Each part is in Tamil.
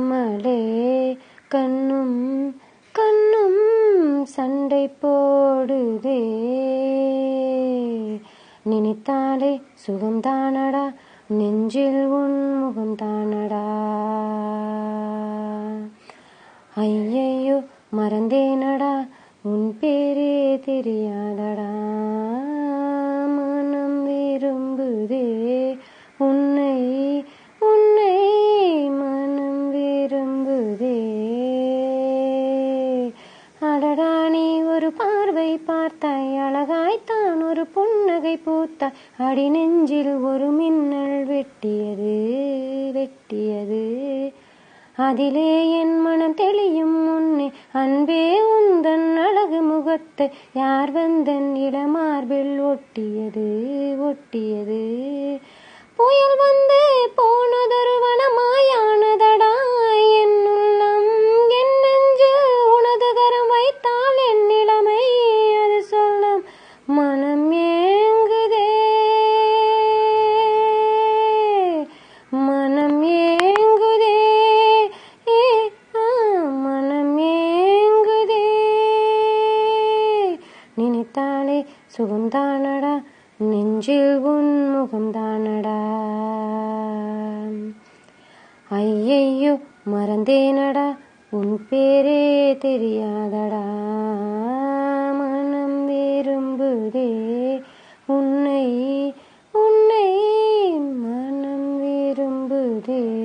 கமலே கண்ணும் கண்ணும் சண்டை போடுதே. நினைத்தாலே சுகம்தானடா நெஞ்சில் உன் முகம்தானடா. ஐயையோ மறந்தேனடா உன் பேரே தெரியாதடா. பார்வை பார்த்தாய் அழகாய்த்தான் ஒரு புன்னகை பூத்தாய் அடி நெஞ்சில் ஒரு மின்னல் வெட்டியது வெட்டியது. அதிலே என் மனம் தெளியும் முன்னே அன்பே உந்தன் அழகு முகத்தை யார் வந்தன் இளமார்பில் ஒட்டியது ஒட்டியது. புயல் வந்து போனதொரு நினைத்தாலே சுகம்தானடா? நெஞ்சில் உன் முகம்தானடா? ஐயையோ மறந்தேனடா? உன் பேரே தெரியாதடா? மனம் விரும்புதே உன்னை உன்னை மனம் விரும்புதே.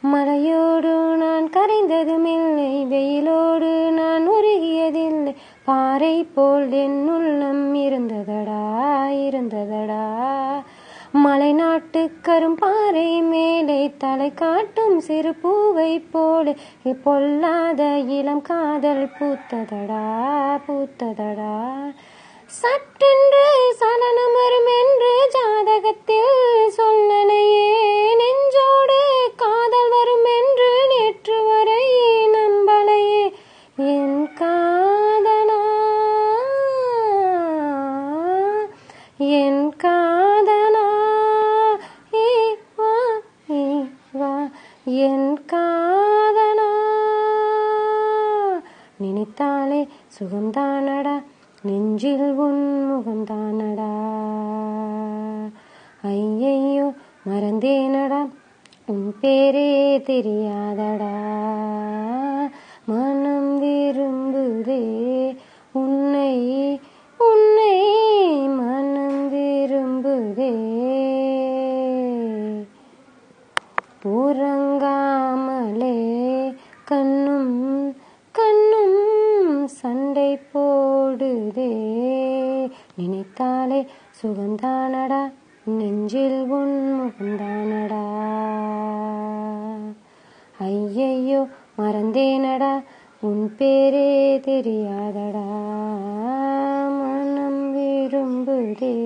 மலையோடு நான் கரைந்ததும் இல்லை வெயிலோ போல் என் இருந்ததடா இருந்ததடா. மலை நாட்டு கரும்பாறை மேலே தலை காட்டும் சிறு பூவை போல பொல்லாத இளம் காதல் பூத்ததடா பூத்ததடா. சட்டென்று சலனம் என் காதலா ஏ வா என் காதலா. நினைத்தாலே சுகந்தானடா நெஞ்சில் உன் முகம்தானடா. ஐயையோ மறந்தேனடா உன் பேரே தெரியாதடா. உறங்காமலே கண்ணும் கண்ணும் சண்டை போடுதே. நினைத்தாலே சுகந்தானடா நெஞ்சில் உன் முகந்தானடா. ஐயையோ மறந்தேனடா உன் பேரே தெரியாதடா. மனம் விரும்புதே